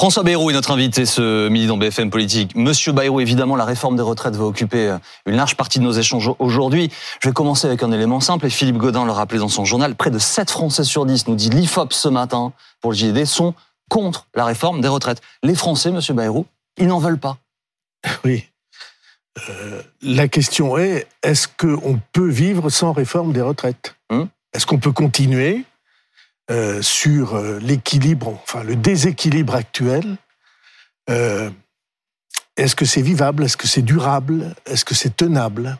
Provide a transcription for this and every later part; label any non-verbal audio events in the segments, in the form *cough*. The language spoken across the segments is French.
François Bayrou est notre invité ce midi dans BFM Politique. Monsieur Bayrou, évidemment, la réforme des retraites va occuper euh, une large partie de nos échanges aujourd'hui. Je vais commencer avec un élément simple, et Philippe Godin le rappelait dans son journal. Près de 7 Français sur 10, nous dit l'IFOP ce matin, pour le JD, sont contre la réforme des retraites. Les Français, Monsieur Bayrou, ils n'en veulent pas. *laughs* Oui. Euh, la question est, est-ce qu'on peut vivre sans réforme des retraites? Hmm? Est-ce qu'on peut continuer euh, sur euh, l'équilibre, enfin le déséquilibre actuel. Euh, est-ce que c'est vivable? Est-ce que c'est durable? Est-ce que c'est tenable?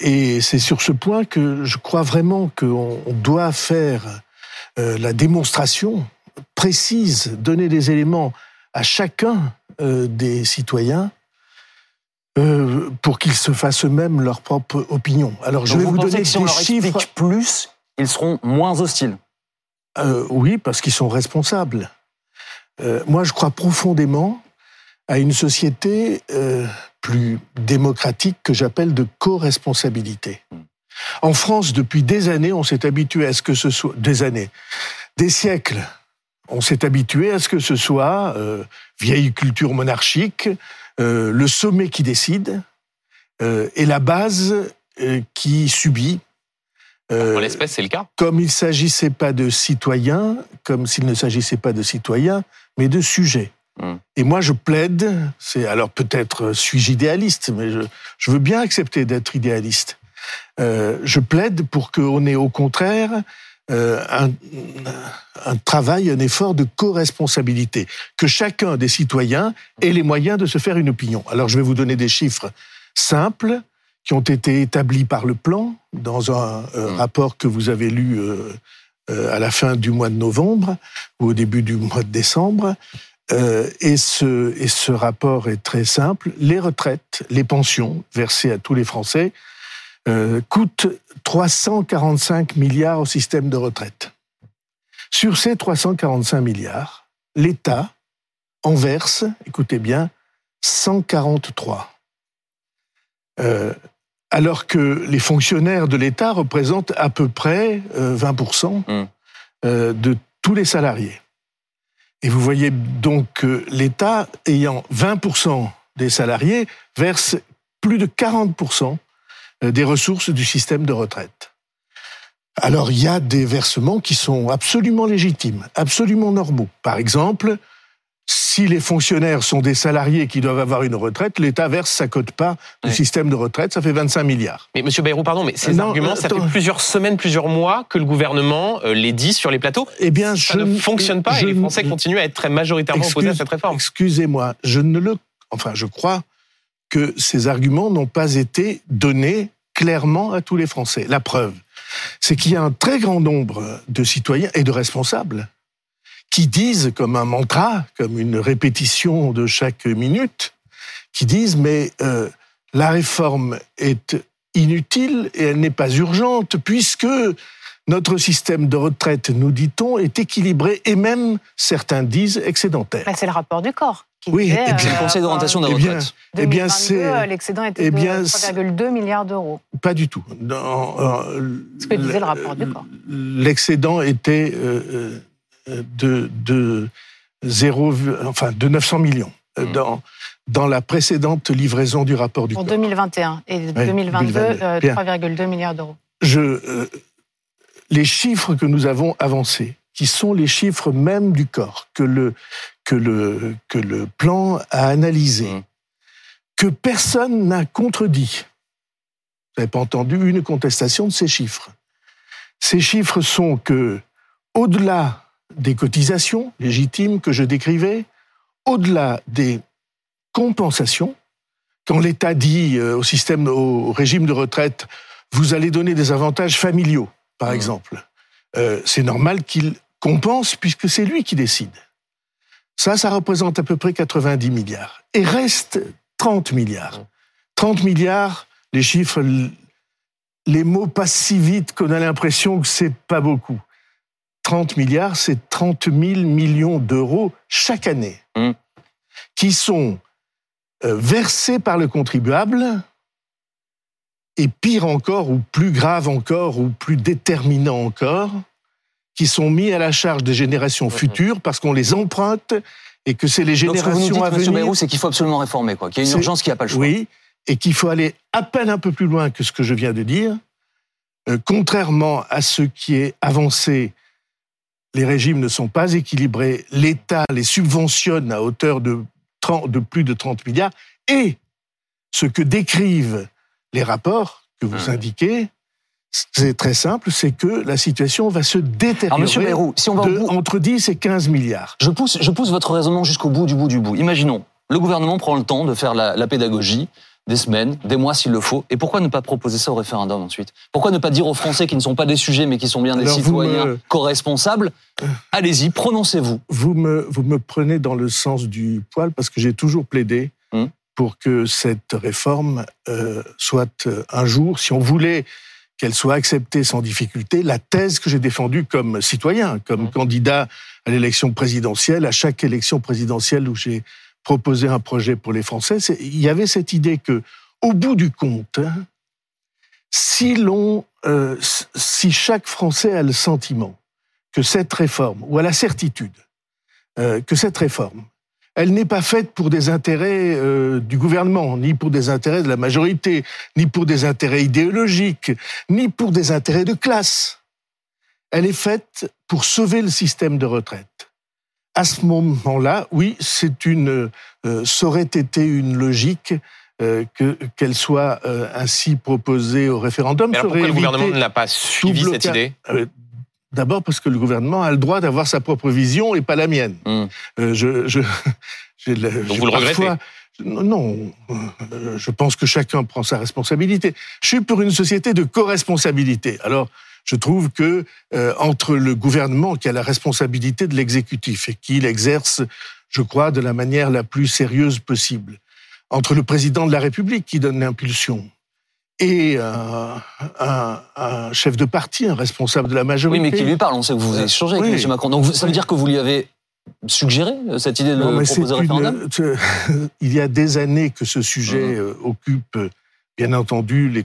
Et c'est sur ce point que je crois vraiment qu'on doit faire la démonstration précise, donner des éléments à chacun des citoyens pour qu'ils se fassent eux-mêmes leur propre opinion. Alors je vais vous, donner des chiffres. plus, ils seront moins hostiles. Euh, oui, parce qu'ils sont responsables. Euh, moi, je crois profondément à une société euh, plus démocratique que j'appelle de co-responsabilité. En France, depuis des années, on s'est habitué à ce que ce soit des années, des siècles. On s'est habitué à ce que ce soit vieille culture monarchique, le sommet qui décide et la base qui subit euh, en l'espèce, c'est le cas. Comme il ne s'agissait pas de citoyens, comme s'il ne s'agissait pas de citoyens, mais de sujets. Hmm. Et moi, je plaide, c'est alors peut-être suis-je idéaliste, mais je, veux bien accepter d'être idéaliste. Euh, je plaide pour qu'on ait au contraire euh, un, un, travail, un effort de co-responsabilité, que chacun des citoyens ait les moyens de se faire une opinion. Alors, je vais vous donner des chiffres simples qui ont été établis par le plan dans un euh, mm. rapport que vous avez lu euh, euh, à la fin du mois de novembre ou au début du mois de décembre. et, ce, et ce rapport est très simple. Les retraites, les pensions versées à tous les Français coûtent 345 milliards au système de retraite. Sur ces 345 milliards, l'État en verse, écoutez bien, 143 alors que les fonctionnaires de l'État représentent à peu près 20% euh, hmm. euh, de tous les salariés. Et vous voyez donc que l'État, ayant 20% des salariés, verse plus de 40% euh, des ressources du système de retraite. Alors il y a des versements qui sont absolument légitimes, absolument normaux. Par exemple, si les fonctionnaires sont des salariés qui doivent avoir une retraite, l'État verse sa cote-part du système de retraite, ça fait 25 milliards. Mais Monsieur Bayrou, pardon, mais ces arguments, ça fait plusieurs semaines, plusieurs mois que le gouvernement euh, les dit sur les plateaux. Eh bien, ça ne fonctionne pas et les Français continuent à être très majoritairement opposés à cette réforme. Excusez-moi, je ne le, enfin, je crois que ces arguments n'ont pas été donnés clairement à tous les Français. La preuve, c'est qu'il y a un très grand nombre de citoyens et de responsables qui disent comme un mantra, comme une répétition de chaque minute, qui disent mais euh, la réforme est inutile et elle n'est pas urgente puisque notre système de retraite, nous dit-on, est équilibré et même, certains disent, excédentaire. c'est le rapport du corps. Qui oui, disait, et bien, le Conseil d'orientation des retraites. Eh bien, c'est l'excédent était de 3,2 milliards d'euros. Pas du tout. Dans, euh, ce que disait le rapport du corps. L'excédent était euh, de, de, 0, enfin, de 900 millions mmh. dans, dans la précédente livraison du rapport du En 2021 et 2022, 3,2 euh, milliards d'euros. Je, euh, les chiffres que nous avons avancés, qui sont les chiffres même du corps, que le, que le, que le plan a analysé, mmh. que personne n'a contredit. Vous n'avez pas entendu une contestation de ces chiffres. Ces chiffres sont que, au-delà des cotisations légitimes que je décrivais, au-delà des compensations, quand l'État dit euh, au système, au régime de retraite, vous allez donner des avantages familiaux, par mmh. exemple, euh, c'est normal qu'il compense puisque c'est lui qui décide. Ça, ça représente à peu près 90 milliards. Et reste 30 milliards. 30 milliards, les chiffres, les mots passent si vite qu'on a l'impression que c'est pas beaucoup. 30 milliards, c'est 30 000 millions d'euros chaque année, mmh. qui sont euh, versés par le contribuable, et pire encore, ou plus grave encore, ou plus déterminant encore, qui sont mis à la charge des générations mhm. futures parce qu'on les emprunte et que c'est les générations Donc, ce que vous nous dites, à venir. c'est qu'il faut absolument réformer, quoi. Qu'il y a une urgence qui n'a pas le choix. Oui, et qu'il faut aller à peine un peu plus loin que ce que je viens de dire. Euh, contrairement à ce qui est avancé, les régimes ne sont pas équilibrés. L'État les subventionne à hauteur de, 30, de plus de 30 milliards. Et ce que décrivent les rapports que vous indiquez, c'est très simple, c'est que la situation va se détériorer si on va entre 10 et 15 milliards. Je pousse, je pousse votre raisonnement jusqu'au bout du bout du bout. Imaginons, le gouvernement prend le temps de faire la, la pédagogie, des semaines, des mois s'il le faut. Et pourquoi ne pas proposer ça au référendum ensuite? Pourquoi ne pas dire aux Français qui ne sont pas des sujets mais qui sont bien des citoyens co-responsables Allez-y, prononcez-vous. Vous me, vous me prenez dans le sens du poil parce que j'ai toujours plaidé hum. pour que cette réforme euh, soit euh, un jour, si on voulait qu'elle soit acceptée sans difficulté, la thèse que j'ai défendue comme citoyen, comme hum. candidat à l'élection présidentielle, à chaque élection présidentielle où j'ai proposer un projet pour les Français, il y avait cette idée que, au bout du compte, hein, si l'on, euh, si chaque Français a le sentiment que cette réforme, ou a la certitude euh, que cette réforme, elle n'est pas faite pour des intérêts euh, du gouvernement, ni pour des intérêts de la majorité, ni pour des intérêts idéologiques, ni pour des intérêts de classe. Elle est faite pour sauver le système de retraite à ce moment-là, oui, c'est une, euh, ça aurait été une logique euh, que qu'elle soit euh, ainsi proposée au référendum. Alors pourquoi le gouvernement ne l'a pas suivi cette idée? D'abord parce que le gouvernement a le droit d'avoir sa propre vision et pas la mienne. Hmm. je, je, *laughs* Donc vous le regrettez? non, je pense que chacun prend sa responsabilité. Je suis pour une société de co-responsabilité. Alors, je trouve que euh, entre le gouvernement qui a la responsabilité de l'exécutif et qui l'exerce, je crois, de la manière la plus sérieuse possible, entre le président de la République qui donne l'impulsion et euh, un, chef de parti, un responsable de la majorité. Oui, mais qui lui parle. On sait que vous échangez avec M. Macron. Donc ça veut dire que vous lui avez suggéré euh, cette idée de proposer un référendum? *laughs* Il y a des années que ce sujet mmh. occupe, bien entendu, les,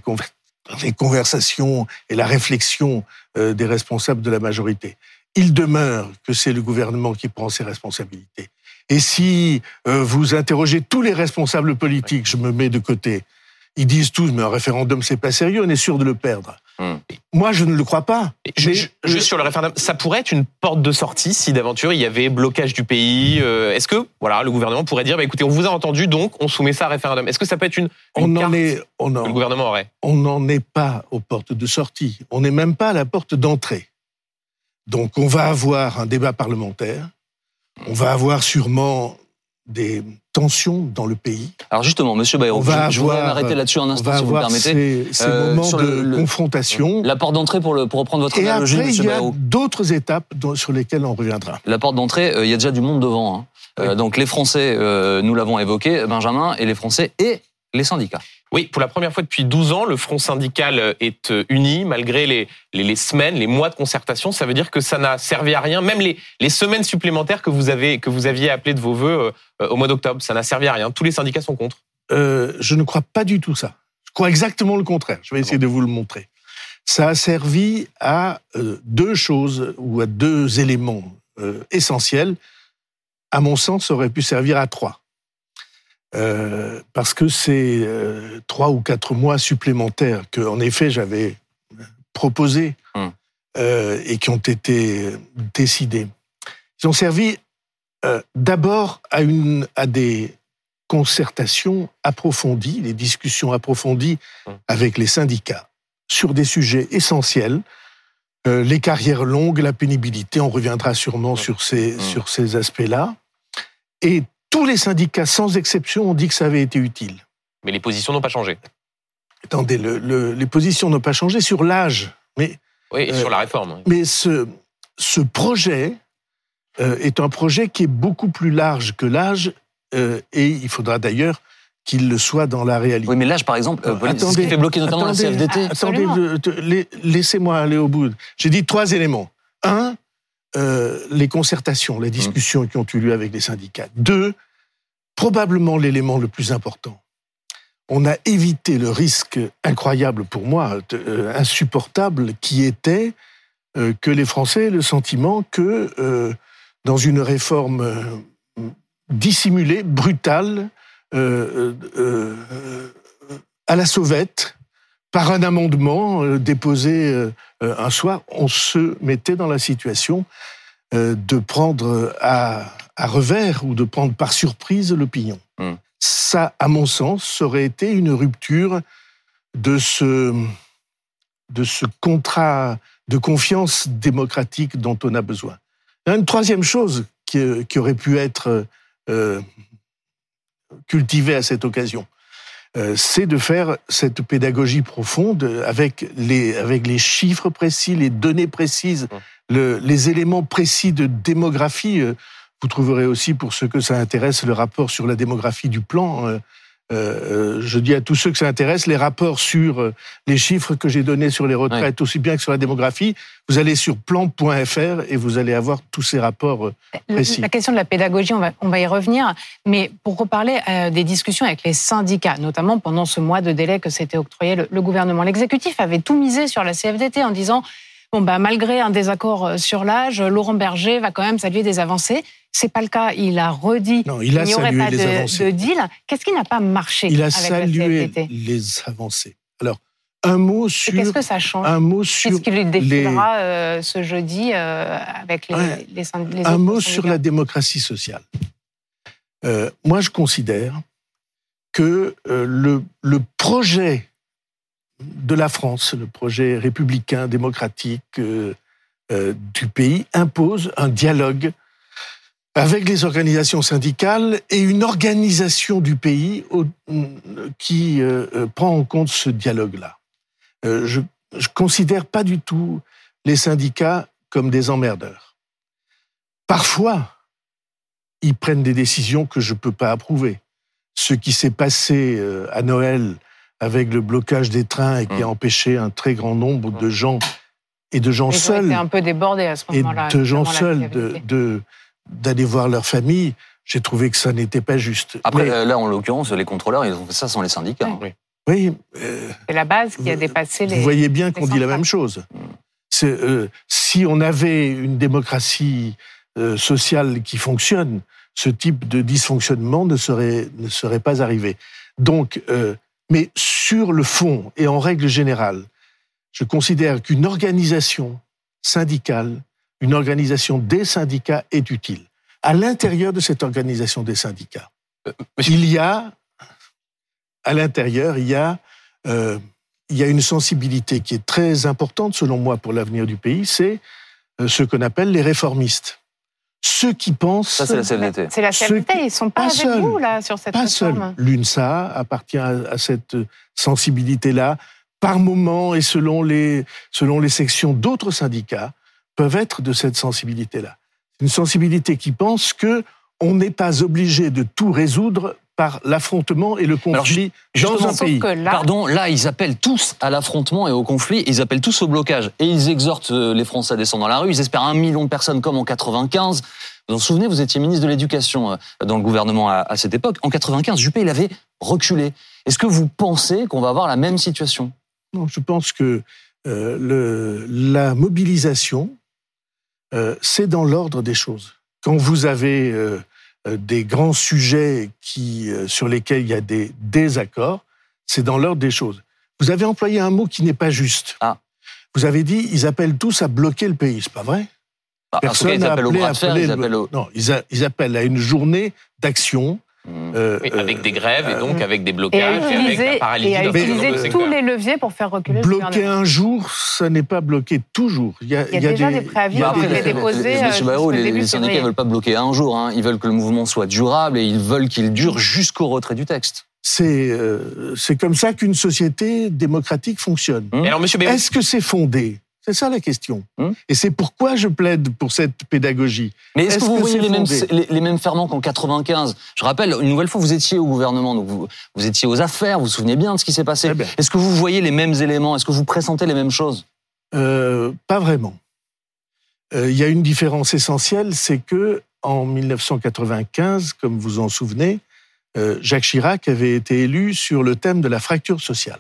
les conversations et la réflexion euh, des responsables de la majorité. Il demeure que c'est le gouvernement qui prend ses responsabilités. Et si euh, vous interrogez tous les responsables politiques, je me mets de côté, ils disent tous, mais un référendum, c'est pas sérieux, on est sûr de le perdre. Hmm. Moi, je ne le crois pas. juste sur le référendum, ça pourrait être une porte de sortie si d'aventure il y avait blocage du pays. Euh, est-ce que voilà, le gouvernement pourrait dire, bah, écoutez, on vous a entendu, donc on soumet ça à référendum. Est-ce que ça peut être une, on en est, on le gouvernement aurait? On n'en est pas aux portes de sortie. On n'est même pas à la porte d'entrée. Donc, on va avoir un débat parlementaire. On va avoir sûrement des tensions dans le pays. Alors justement, Monsieur Bayrou, je, voudrais m'arrêter là-dessus un instant, si vous me permettez. Ces, ces euh, moments de confrontation. La porte d'entrée, pour, pour reprendre votre Et analogie, après, il y a d'autres étapes sur lesquelles on reviendra. La porte d'entrée, euh, il y a déjà du monde devant. Hein. Euh, donc les Français, nous l'avons évoqué, Benjamin, et les Français et les syndicats. Oui, pour la première fois depuis 12 ans, le front syndical est euh, uni malgré les, semaines, les mois de concertation. Ça veut dire que ça n'a servi à rien. Même les, semaines supplémentaires que vous, avez, que vous aviez appelées de vos voeux euh, au mois d'octobre, ça n'a servi à rien. Tous les syndicats sont contre. Euh, je ne crois pas du tout ça. Je crois exactement le contraire. Je vais essayer de vous le montrer. Ça a servi à deux choses ou à deux éléments essentiels. À mon sens, ça aurait pu servir à trois. Euh, parce que c'est euh, trois ou quatre mois supplémentaires que, en effet, j'avais proposés hum. euh, et qui ont été décidés. Ils ont servi d'abord à, une, à des concertations approfondies, des discussions approfondies hum. avec les syndicats sur des sujets essentiels. les carrières longues, la pénibilité, on reviendra sûrement hum. sur ces, sur ces aspects-là. Et tous les syndicats, sans exception, ont dit que ça avait été utile. Mais les positions n'ont pas changé. Attendez, les positions n'ont pas changé sur l'âge. Mais, oui, et sur la réforme. Mais ce, ce projet euh, est un projet qui est beaucoup plus large que l'âge, euh, et il faudra d'ailleurs qu'il le soit dans la réalité. Oui, mais l'âge, par exemple, euh, attendez, ce qui fait bloquer notamment la CFDT. Attendez, laissez-moi aller au bout. J'ai dit trois éléments. Un, les concertations, les discussions qui ont eu lieu avec les syndicats. Deux, probablement l'élément le plus important. On a évité le risque incroyable pour moi, euh, insupportable, qui était que les Français aient le sentiment que dans une réforme dissimulée, brutale, à la sauvette, par un amendement déposé un soir, on se mettait dans la situation de prendre à, revers ou de prendre par surprise l'opinion. Hmm. Ça, à mon sens, ça aurait été une rupture de ce, de ce contrat de confiance démocratique dont on a besoin. Une troisième chose qui, qui aurait pu être euh, cultivée à cette occasion, euh, c'est de faire cette pédagogie profonde avec les, avec les chiffres précis, les données précises, le, les éléments précis de démographie. Euh, vous trouverez aussi, pour ceux que ça intéresse, le rapport sur la démographie du plan. Euh, euh, je dis à tous ceux que ça intéresse, les rapports sur euh, les chiffres que j'ai donnés sur les retraites, aussi bien que sur la démographie, vous allez sur plan.fr et vous allez avoir tous ces rapports précis. La, question de la pédagogie, on va, on va y revenir, mais pour reparler des discussions avec les syndicats, notamment pendant ce mois de délai que s'était octroyé le, le gouvernement, l'exécutif avait tout misé sur la CFDT en disant Bon, bah, malgré un désaccord sur l'âge, Laurent Berger va quand même saluer des avancées. C'est pas le cas. Il a redit qu'il n'y aurait pas de, deal. Qu'est-ce qui n'a pas marché Il a salué les avancées. Alors, un mot sur. Qu'est-ce que ça change Un mot sur. Qu'est-ce qu'il défilera euh, ce jeudi euh, avec les, les, Un mot sur la démocratie sociale. Euh, moi, je considère que le, le projet de la France, le projet républicain, démocratique du pays, impose un dialogue avec les organisations syndicales et une organisation du pays qui euh, euh, prend en compte ce dialogue-là. Euh, je ne considère pas du tout les syndicats comme des emmerdeurs. Parfois, ils prennent des décisions que je ne peux pas approuver. Ce qui s'est passé à Noël avec le blocage des trains et qui a mmh. empêché un très grand nombre de gens et de gens seuls. un peu débordés à ce moment-là. Et de gens seuls de, d'aller voir leur famille, j'ai trouvé que ça n'était pas juste. Après, euh, là, en l'occurrence, les contrôleurs, ils ont fait ça sans les syndicats. Oui. oui euh, c'est la base qui a dépassé les. Vous voyez bien qu'on dit la même chose. Euh, si on avait une démocratie sociale qui fonctionne, ce type de dysfonctionnement ne serait, ne serait pas arrivé. Donc, mais sur le fond et en règle générale, je considère qu'une organisation syndicale une organisation des syndicats est utile. À l'intérieur de cette organisation des syndicats, euh, il y a, à l'intérieur, il y a, euh, il y a une sensibilité qui est très importante, selon moi, pour l'avenir du pays, c'est euh, ce qu'on appelle les réformistes. Ceux qui pensent... Ça, c'est la CFDT. C'est la CFDT, ils sont pas, avec vous, là, sur cette Pas seul. L'UNSA appartient à, cette sensibilité-là, par moment et selon les, selon les sections d'autres syndicats peuvent être de cette sensibilité-là. Une sensibilité qui pense que on n'est pas obligé de tout résoudre par l'affrontement et le conflit dans un pays. Pardon, là, ils appellent tous à l'affrontement et au conflit, ils appellent tous au blocage. Et ils exhortent euh, les Français à descendre dans la rue, ils espèrent un million de personnes comme en 95. Vous vous souvenez, vous étiez ministre de l'Éducation euh, dans le gouvernement à, cette époque. En 95, Juppé, il avait reculé. Est-ce que vous pensez qu'on va avoir la même situation? Non, je pense que euh, le, la mobilisation euh, c'est dans l'ordre des choses. Quand vous avez euh, des grands sujets qui, sur lesquels il y a des désaccords, c'est dans l'ordre des choses. Vous avez employé un mot qui n'est pas juste. Ah. Vous avez dit ils appellent tous à bloquer le pays, c'est pas vrai? Ah, Personne n'a appelé, à ils appellent au... Non, ils, appellent à une journée d'action Mmh. Euh, avec des grèves et donc euh, avec des blocages et, avec la paralysie. Et à utiliser tous les leviers pour faire reculer Bloquer un jour, ça n'est pas bloquer toujours. Il y a, il y a, déjà des, préavis qui ont été déposés. Monsieur Bayrou, les, les syndicats ne veulent pas bloquer un jour. Hein. Ils veulent que le mouvement soit durable et ils veulent qu'il dure jusqu'au retrait du texte. C'est euh, c'est comme ça qu'une société démocratique fonctionne. Est-ce que c'est fondé? C'est ça la question. Hmm. Et c'est pourquoi je plaide pour cette pédagogie. Mais est-ce que vous voyez les mêmes, les, mêmes, ferments qu'en 95 Je rappelle, une nouvelle fois, vous étiez au gouvernement, donc vous, vous étiez aux affaires, vous vous souvenez bien de ce qui s'est passé. Eh est-ce que vous voyez les mêmes éléments? Est-ce que vous pressentez les mêmes choses? Euh, Pas vraiment. Euh, il y a une différence essentielle, c'est que en 1995, comme vous en souvenez, euh, Jacques Chirac avait été élu sur le thème de la fracture sociale.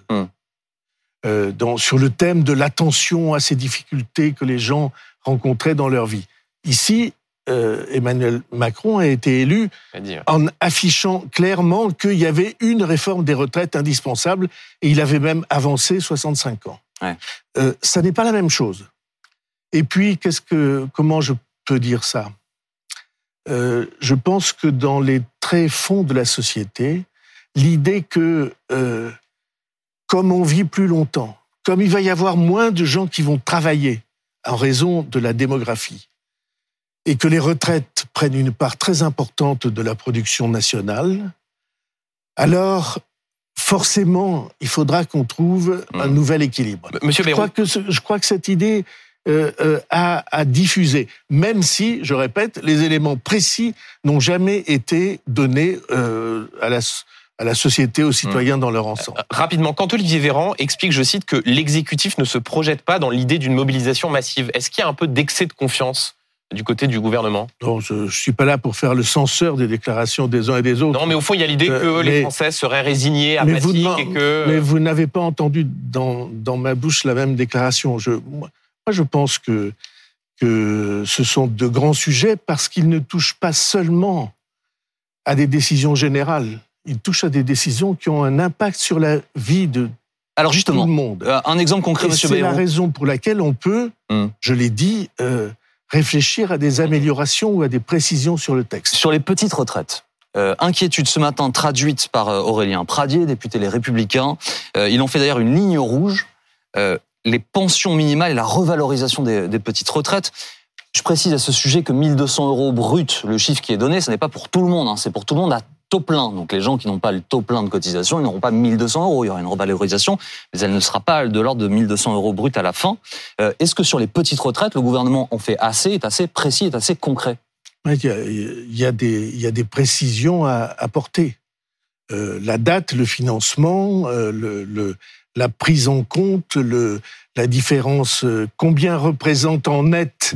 Dans, sur le thème de l'attention à ces difficultés que les gens rencontraient dans leur vie. Ici, Emmanuel Macron a été élu en affichant clairement qu'il y avait une réforme des retraites indispensable et il avait même avancé 65 ans. Ouais. ça n'est pas la même chose. Et puis, qu'est-ce que, comment je peux dire ça? Euh, Je pense que dans les très fonds de la société, l'idée que, euh, comme on vit plus longtemps, comme il va y avoir moins de gens qui vont travailler en raison de la démographie, et que les retraites prennent une part très importante de la production nationale, alors forcément, il faudra qu'on trouve un mmh. nouvel équilibre. Monsieur je, crois que je crois que cette idée euh, euh, à, diffuser, même si, je répète, les éléments précis n'ont jamais été donnés euh, à la à la société, aux citoyens dans leur ensemble. Rapidement, quand Olivier Véran explique, je cite, que l'exécutif ne se projette pas dans l'idée d'une mobilisation massive, est-ce qu'il y a un peu d'excès de confiance du côté du gouvernement? Non, je ne suis pas là pour faire le censeur des déclarations des uns et des autres. Non, mais au fond, il y a l'idée que les Français seraient résignés, apathiques vous, et que... Mais vous n'avez pas entendu dans, dans ma bouche la même déclaration. Je, moi, je pense que, que ce sont de grands sujets parce qu'ils ne touchent pas seulement à des décisions générales, ils touchent à des décisions qui ont un impact sur la vie de alors justement, tout le monde. Euh, un exemple concret, Monsieur C'est la raison pour laquelle on peut, hmm. je l'ai dit, euh, réfléchir à des améliorations ou à des précisions sur le texte. Sur les petites retraites. Euh, inquiétude ce matin traduite par Aurélien Pradier, député Les Républicains. ils ont fait d'ailleurs une ligne rouge les pensions minimales et la revalorisation des, petites retraites. Je précise à ce sujet que 1200 euros brut, le chiffre qui est donné, ce n'est pas pour tout le monde, hein, c'est pour tout le monde à taux plein. Donc les gens qui n'ont pas le taux plein de cotisation, ils n'auront pas 1200 euros. Il y aura une revalorisation, mais elle ne sera pas de l'ordre de 1200 euros brut à la fin. Euh, est-ce que sur les petites retraites, le gouvernement en fait assez, est assez précis, est assez concret? Il y, a, des, il y a des précisions à apporter. Euh, la date, le financement, euh, le, la prise en compte, le, la différence, combien représente en net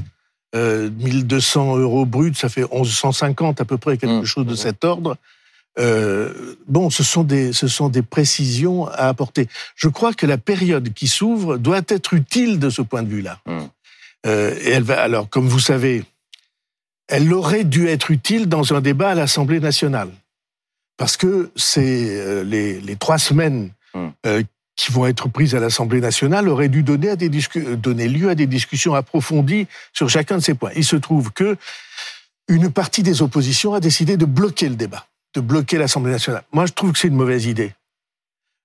euh, 1200 euros bruts, ça fait 1150 à peu près, quelque mmh. chose de cet ordre. Euh, bon, ce sont, des, ce sont des précisions à apporter. Je crois que la période qui s'ouvre doit être utile de ce point de vue-là. Mmh. Euh, et elle va, alors, comme vous savez, elle aurait dû être utile dans un débat à l'Assemblée nationale. Parce que c'est euh, les, les, trois semaines mmh. euh, qui vont être prises à l'Assemblée nationale auraient dû donner, à des donner lieu à des discussions approfondies sur chacun de ces points. Il se trouve que une partie des oppositions a décidé de bloquer le débat, de bloquer l'Assemblée nationale. Moi, je trouve que c'est une mauvaise idée.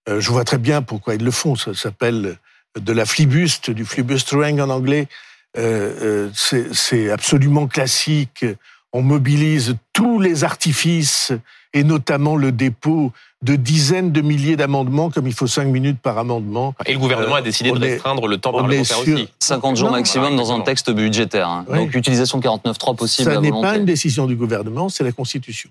Euh, je vois très bien pourquoi ils le font. Ça s'appelle de la flibuste, du flibustering en anglais. Euh, euh, c'est absolument classique. On mobilise tous les artifices et notamment le dépôt de dizaines de milliers d'amendements, comme il faut cinq minutes par amendement. Et le gouvernement a décidé de restreindre le temps parlementaire aussi. 50 jours maximum dans un texte budgétaire. Hein. Donc utilisation de 49.3 possible. Ça n'est pas une décision du gouvernement, c'est la Constitution.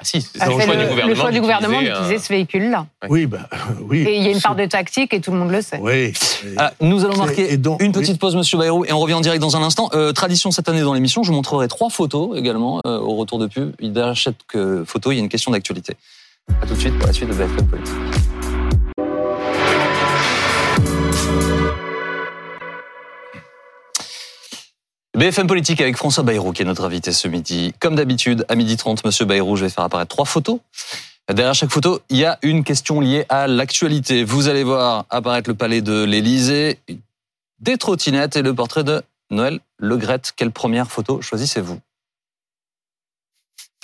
Ah si, c'est ah, le, choix le, choix du gouvernement d'utiliser ce véhicule-là. Oui, bah, oui. Et il y a une part de tactique et tout le monde le sait. Oui. Ah, nous allons marquer une petite pause, Monsieur Bayrou, et on revient en direct dans un instant. Euh, tradition cette année dans l'émission, je vous montrerai trois photos également euh, au retour de pub. Derrière chaque photo, il y a une question d'actualité. A tout de suite pour la suite de BFM Politique. BFM Politique avec François Bayrou qui est notre invité ce midi. Comme d'habitude, à midi 30, Monsieur Bayrou, je vais faire apparaître trois photos. Derrière chaque photo, il y a une question liée à l'actualité. Vous allez voir apparaître le palais de l'Élysée, des trottinettes et le portrait de Noël Legrette. Quelle première photo choisissez-vous?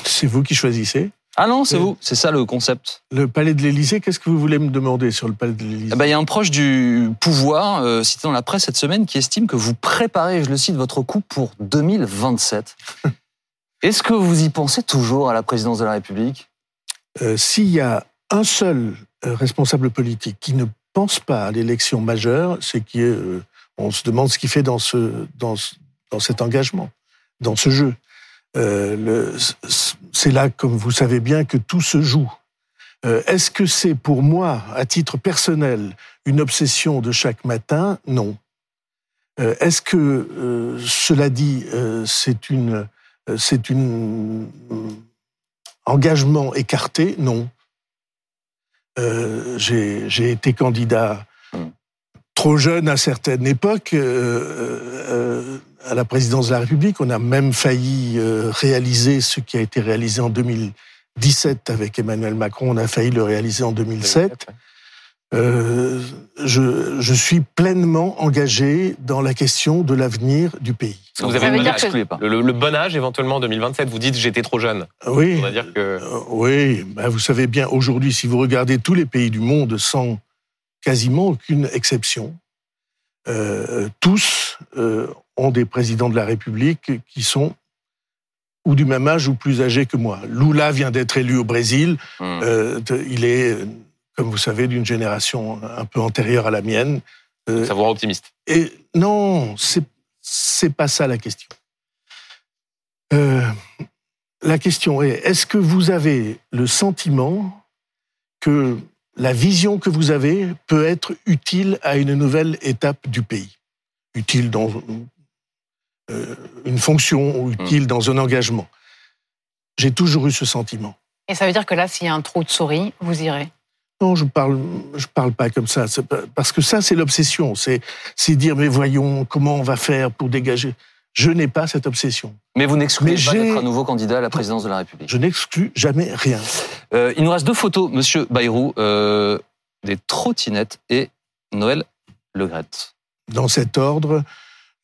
C'est vous qui choisissez ah non, c'est vous, c'est ça le concept. Le palais de l'Élysée, qu'est-ce que vous voulez me demander sur le palais de l'Élysée? Eh ben, Il y a un proche du pouvoir, euh, cité dans la presse cette semaine, qui estime que vous préparez, je le cite, votre coup pour 2027. *laughs* Est-ce que vous y pensez toujours à la présidence de la République? Euh, S'il y a un seul euh, responsable politique qui ne pense pas à l'élection majeure, c'est qu'on euh, on se demande ce qu'il fait dans, ce, dans, dans cet engagement, dans ce jeu. Euh, c'est là, comme vous savez bien, que tout se joue. Euh, est-ce que c'est pour moi, à titre personnel, une obsession de chaque matin? Non. Euh, est-ce que, cela dit, c'est une, c'est une engagement écarté? Non. j'ai été candidat trop jeune à certaines époques. Euh, à la présidence de la République, on a même failli réaliser ce qui a été réalisé en 2017 avec Emmanuel Macron. On a failli le réaliser en 2007. Euh, je, je, suis pleinement engagé dans la question de l'avenir du pays. Vous avez le bon, âge, le, le, bon âge éventuellement 2027. Vous dites j'étais trop jeune. Oui. dire que... Euh, oui. Ben, vous savez bien aujourd'hui, si vous regardez tous les pays du monde, sans quasiment aucune exception, euh, tous euh, ont des présidents de la République qui sont ou du même âge ou plus âgés que moi. Lula vient d'être élu au Brésil. Hmm. Euh, il est comme vous savez, d'une génération un peu antérieure à la mienne. Euh, Savoir optimiste. Et non, c'est c'est pas ça la question. La question est est-ce que vous avez le sentiment que la vision que vous avez peut être utile à une nouvelle étape du pays, utile dans euh, une fonction ou utile hmm. dans un engagement. J'ai toujours eu ce sentiment. Et ça veut dire que là, s'il y a un trou de souris, vous irez? Non, je parle, je parle pas comme ça. Parce que ça, c'est l'obsession. C'est, c'est dire, mais voyons, comment on va faire pour dégager? Je n'ai pas cette obsession. Mais vous n'excluez pas d'être un nouveau candidat à la présidence de la République. Je n'exclus jamais rien. Euh, il nous reste deux photos, Monsieur Bayrou, euh, des trottinettes et Noël Legrette. Dans cet ordre,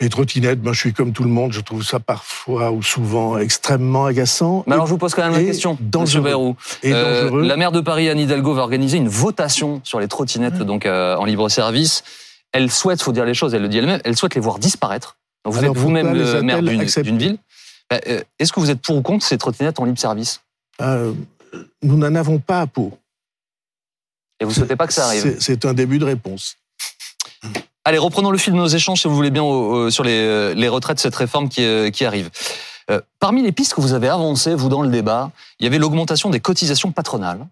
les trottinettes, ben, je suis comme tout le monde, je trouve ça parfois ou souvent extrêmement agaçant. Mais alors je vous pose quand même la question, dangereux. Bayrou. Et euh, la maire de Paris, Anne Hidalgo, va organiser une votation sur les trottinettes donc euh, en libre service. Elle souhaite, faut dire les choses, elle le dit elle-même, elle souhaite les voir disparaître. Vous êtes vous-même le maire d'une ville. Ben, euh, est-ce que vous êtes pour ou contre ces trottinettes en libre service Nous n'en avons pas à peau. Et vous ne souhaitez pas que ça arrive? C'est un début de réponse. Allez, reprenons le fil de nos échanges, si vous voulez bien, sur les, les, retraites, cette réforme qui, euh, qui arrive. Euh, parmi les pistes que vous avez avancées, vous, dans le débat, il y avait l'augmentation des cotisations patronales.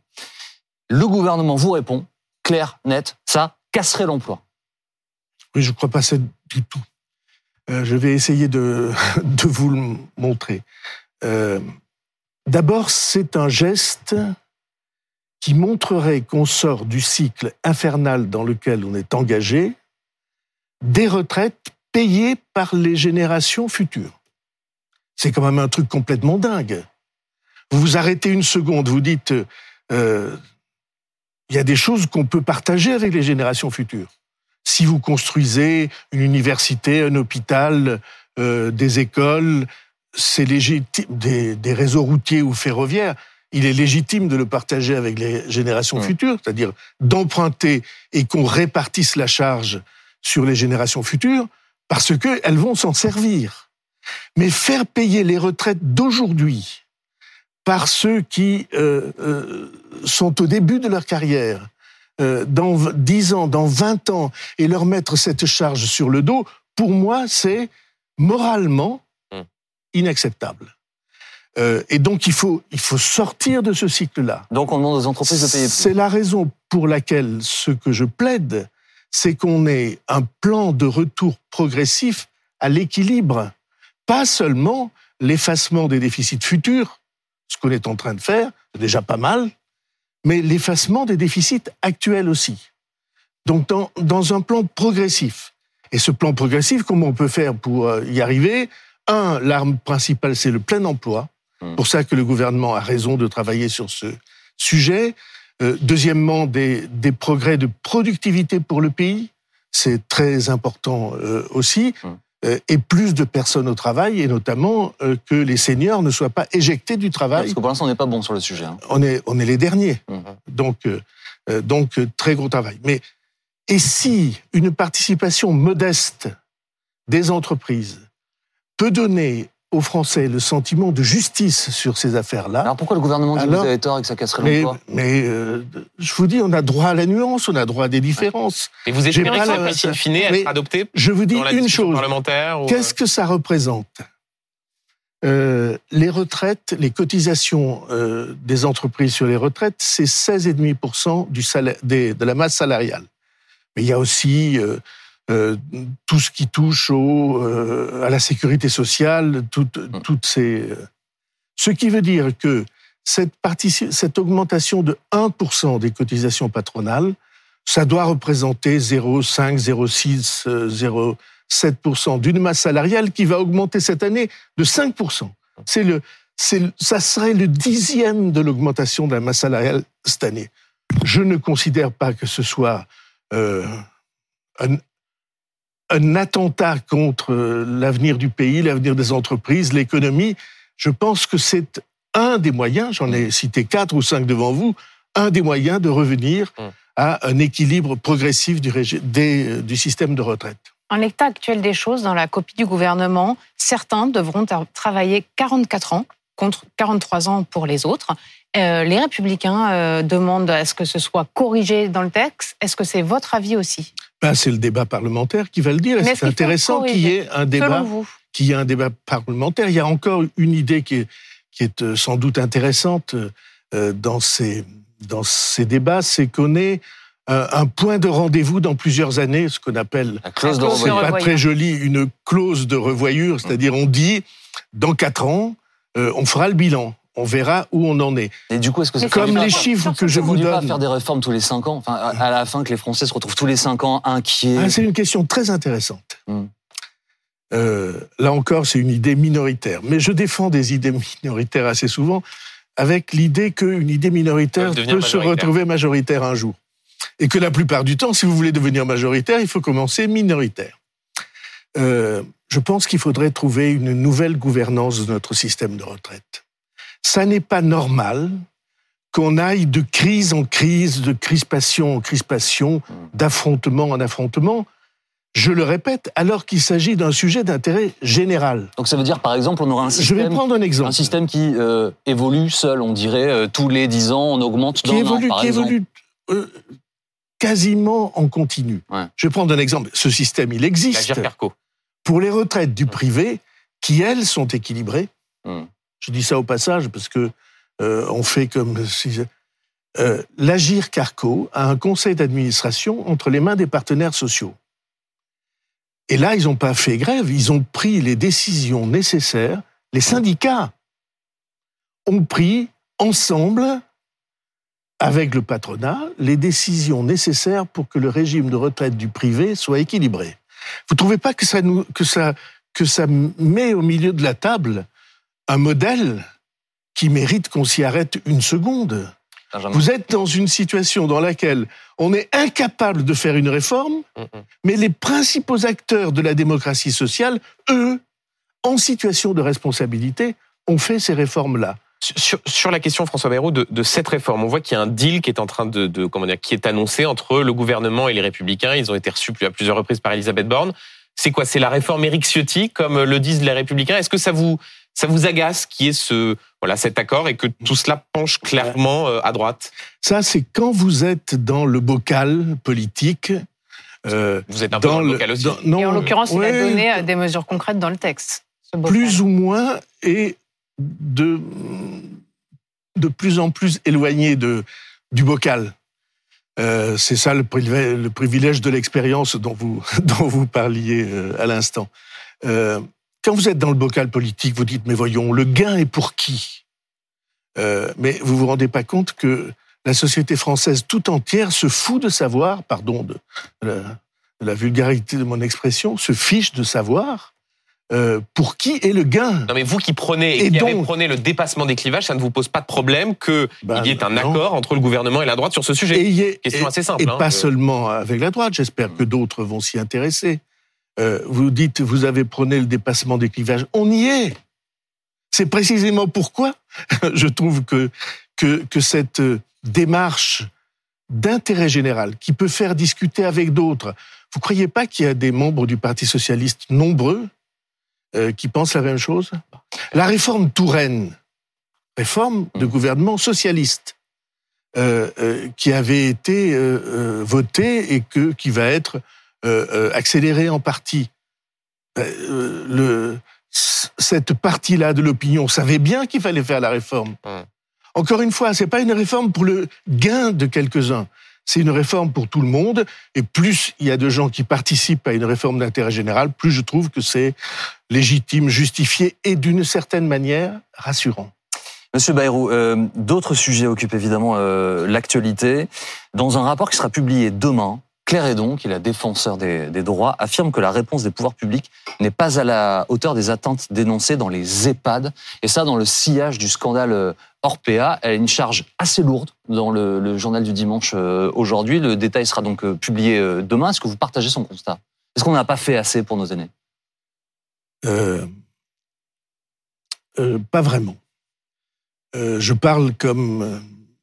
Le gouvernement vous répond, clair, net, ça casserait l'emploi. Oui, je ne crois pas ça du tout. Euh, je vais essayer de, *laughs* vous le montrer. D'abord, c'est un geste qui montrerait qu'on sort du cycle infernal dans lequel on est engagé des retraites payées par les générations futures. C'est quand même un truc complètement dingue. Vous vous arrêtez une seconde, vous dites, euh, il y a des choses qu'on peut partager avec les générations futures. Si vous construisez une université, un hôpital, euh, des écoles, c'est légitime, des, des, réseaux routiers ou ferroviaires, il est légitime de le partager avec les générations futures, c'est-à-dire d'emprunter et qu'on répartisse la charge sur les générations futures parce qu'elles vont s'en servir. Mais faire payer les retraites d'aujourd'hui par ceux qui euh, euh, sont au début de leur carrière, euh, dans 10 ans, dans 20 ans, et leur mettre cette charge sur le dos, pour moi, c'est moralement hmm. inacceptable. et donc, il faut, il faut sortir de ce cycle-là. Donc, on demande aux entreprises de payer plus. C'est la raison pour laquelle ce que je plaide, c'est qu'on ait un plan de retour progressif à l'équilibre, pas seulement l'effacement des déficits futurs, ce qu'on est en train de faire, c'est déjà pas mal, mais l'effacement des déficits actuels aussi. Donc dans, dans, un plan progressif. Et ce plan progressif, comment on peut faire pour euh, y arriver? Un, l'arme principale, c'est le plein emploi. Mmh. Pour ça que le gouvernement a raison de travailler sur ce sujet. Euh, deuxièmement, des, progrès de productivité pour le pays, c'est très important euh, aussi. Hum. Euh, et plus de personnes au travail, et notamment que les seniors ne soient pas éjectés du travail. Parce que pour l'instant, on n'est pas bon sur le sujet. Hein. On, est, on est les derniers. Hum. Donc, donc, très gros travail. Mais et si une participation modeste des entreprises peut donner aux Français le sentiment de justice sur ces affaires-là. Alors pourquoi le gouvernement dit que vous avez tort et que ça casserait l'emploi Mais, euh, je vous dis, on a droit à la nuance, on a droit à des différences. Et vous espérez que ça puisse in fine être adopté Je vous dis une chose. Qu'est-ce que ça représente? Euh, les retraites, les cotisations euh, des entreprises sur les retraites, c'est 16,5% du salaire, des, de la masse salariale. Mais il y a aussi euh, tout ce qui touche au, euh, à la sécurité sociale, toutes, hum. toutes ces... Euh, ce qui veut dire que cette, cette augmentation de 1% des cotisations patronales ça doit représenter 0,5, 0,6, 0,7% d'une masse salariale qui va augmenter cette année de 5%. C'est le, ça serait le dixième de l'augmentation de la masse salariale cette année. Je ne considère pas que ce soit euh, un, un, attentat contre l'avenir du pays, l'avenir des entreprises, l'économie. Je pense que c'est un des moyens, j'en ai cité quatre ou cinq devant vous, un des moyens de revenir hum. à un équilibre progressif du, des, du système de retraite. En l'état actuel des choses, dans la copie du gouvernement, certains devront travailler 44 ans contre 43 ans pour les autres. Euh, les républicains euh, demandent à ce que ce soit corrigé dans le texte. Est-ce que c'est votre avis aussi? Ben, C'est le débat parlementaire qui va le dire. C'est intéressant qu'il y ait un débat, qu'il y ait un débat parlementaire. Il y a encore une idée qui est, qui est euh, sans doute intéressante dans ces, dans ces débats, c'est qu'on est un point de rendez-vous dans plusieurs années, ce qu'on appelle, la clause de revoyure. pas très joli, une clause de revoyure, c'est-à-dire on dit dans quatre ans, euh, on fera le bilan. On verra où on en est. Et du coup, est-ce que c'est comme les chiffres que je vous donne pas faire des réformes tous les cinq ans Enfin, à la fin, que les Français se retrouvent tous les cinq ans inquiets. Ah, c'est une question très intéressante. Hmm. Euh, là encore, c'est une idée minoritaire. Mais je défends des idées minoritaires assez souvent avec l'idée qu'une idée minoritaire peut se retrouver majoritaire un jour. Et que la plupart du temps, si vous voulez devenir majoritaire, il faut commencer minoritaire. Euh, je pense qu'il faudrait trouver une nouvelle gouvernance de notre système de retraite. Ça n'est pas normal qu'on aille de crise en crise, de crispation en crispation, d'affrontement en affrontement. Je le répète, alors qu'il s'agit d'un sujet d'intérêt général. Donc ça veut dire, par exemple, on aura un système. Je vais prendre un exemple. Un système qui euh, évolue seul, on dirait euh, tous les dix ans, on augmente qui évolue, qui évolue euh, quasiment en continu. Je vais prendre un exemple. Ce système, il existe. La pour les retraites du privé, qui elles sont équilibrées. Hmm. Je dis ça au passage parce que euh, on fait comme si euh, l'Agir Carco a un conseil d'administration entre les mains des partenaires sociaux. Et là, ils n'ont pas fait grève, ils ont pris les décisions nécessaires. Les syndicats ont pris ensemble, avec le patronat, les décisions nécessaires pour que le régime de retraite du privé soit équilibré. Vous trouvez pas que ça, nous, que, ça, que ça met au milieu de la table un modèle qui mérite qu'on s'y arrête une seconde Vous êtes dans une situation dans laquelle on est incapable de faire une réforme, mais les principaux acteurs de la démocratie sociale, eux, en situation de responsabilité, ont fait ces réformes-là. Sur, la question, François Bayrou, de, cette réforme, on voit qu'il y a un deal qui est en train de, comment dire, qui est annoncé entre le gouvernement et les Républicains. Ils ont été reçus à plusieurs reprises par Elisabeth Borne. C'est quoi? C'est la réforme Eric Ciotti, comme le disent les Républicains? Est-ce que ça vous ça vous agace qui est ce voilà cet accord et que tout cela penche clairement euh, à droite? Ça, c'est quand vous êtes dans le bocal politique. Euh, vous êtes un peu dans, le bocal aussi. et en l'occurrence, il a donné euh, des mesures concrètes dans le texte. Plus ou moins, et de, de plus en plus éloigné de, du bocal. Euh, c'est ça le, le, privilège de l'expérience dont vous, *laughs* dont vous parliez euh, à l'instant. Euh, quand vous êtes dans le bocal politique, vous dites, mais voyons, le gain est pour qui? Mais vous vous rendez pas compte que la société française tout entière se fout de savoir, pardon de la vulgarité de mon expression, se fiche de savoir euh, pour qui est le gain? Non mais vous qui prenez et, qui prenez le dépassement des clivages, ça ne vous pose pas de problème qu'il ben, y ait un accord entre le gouvernement et la droite sur ce sujet et Question assez simple. Et hein, pas seulement avec la droite, j'espère que d'autres vont s'y intéresser. Euh, vous dites, vous avez prôné le dépassement des clivages. On y est. C'est précisément pourquoi *laughs* je trouve que, que, que cette démarche d'intérêt général qui peut faire discuter avec d'autres. Vous croyez pas qu'il y a des membres du Parti socialiste nombreux euh, qui pensent la même chose? La réforme Touraine, réforme de mmh. gouvernement socialiste, euh, euh, qui avait été votée et que, qui va être accélérée en partie. Le, cette partie-là de l'opinion savait bien qu'il fallait faire la réforme. Mmh. Encore une fois, c'est pas une réforme pour le gain de quelques-uns c'est une réforme pour tout le monde. Et plus il y a de gens qui participent à une réforme d'intérêt général, plus je trouve que c'est légitime, justifié et d'une certaine manière rassurant. Monsieur Bayrou, euh, d'autres sujets occupent évidemment euh, l'actualité. Dans un rapport qui sera publié demain, Claire Edon, qui est la défenseur des, droits, affirme que la réponse des pouvoirs publics n'est pas à la hauteur des attentes dénoncées dans les EHPAD. Et ça, dans le sillage du scandale euh, Orpea, elle a une charge assez lourde dans le, journal du dimanche aujourd'hui. Le détail sera donc publié demain. Est-ce que vous partagez son constat? Est-ce qu'on n'a pas fait assez pour nos aînés? Pas vraiment. Euh, je parle comme euh,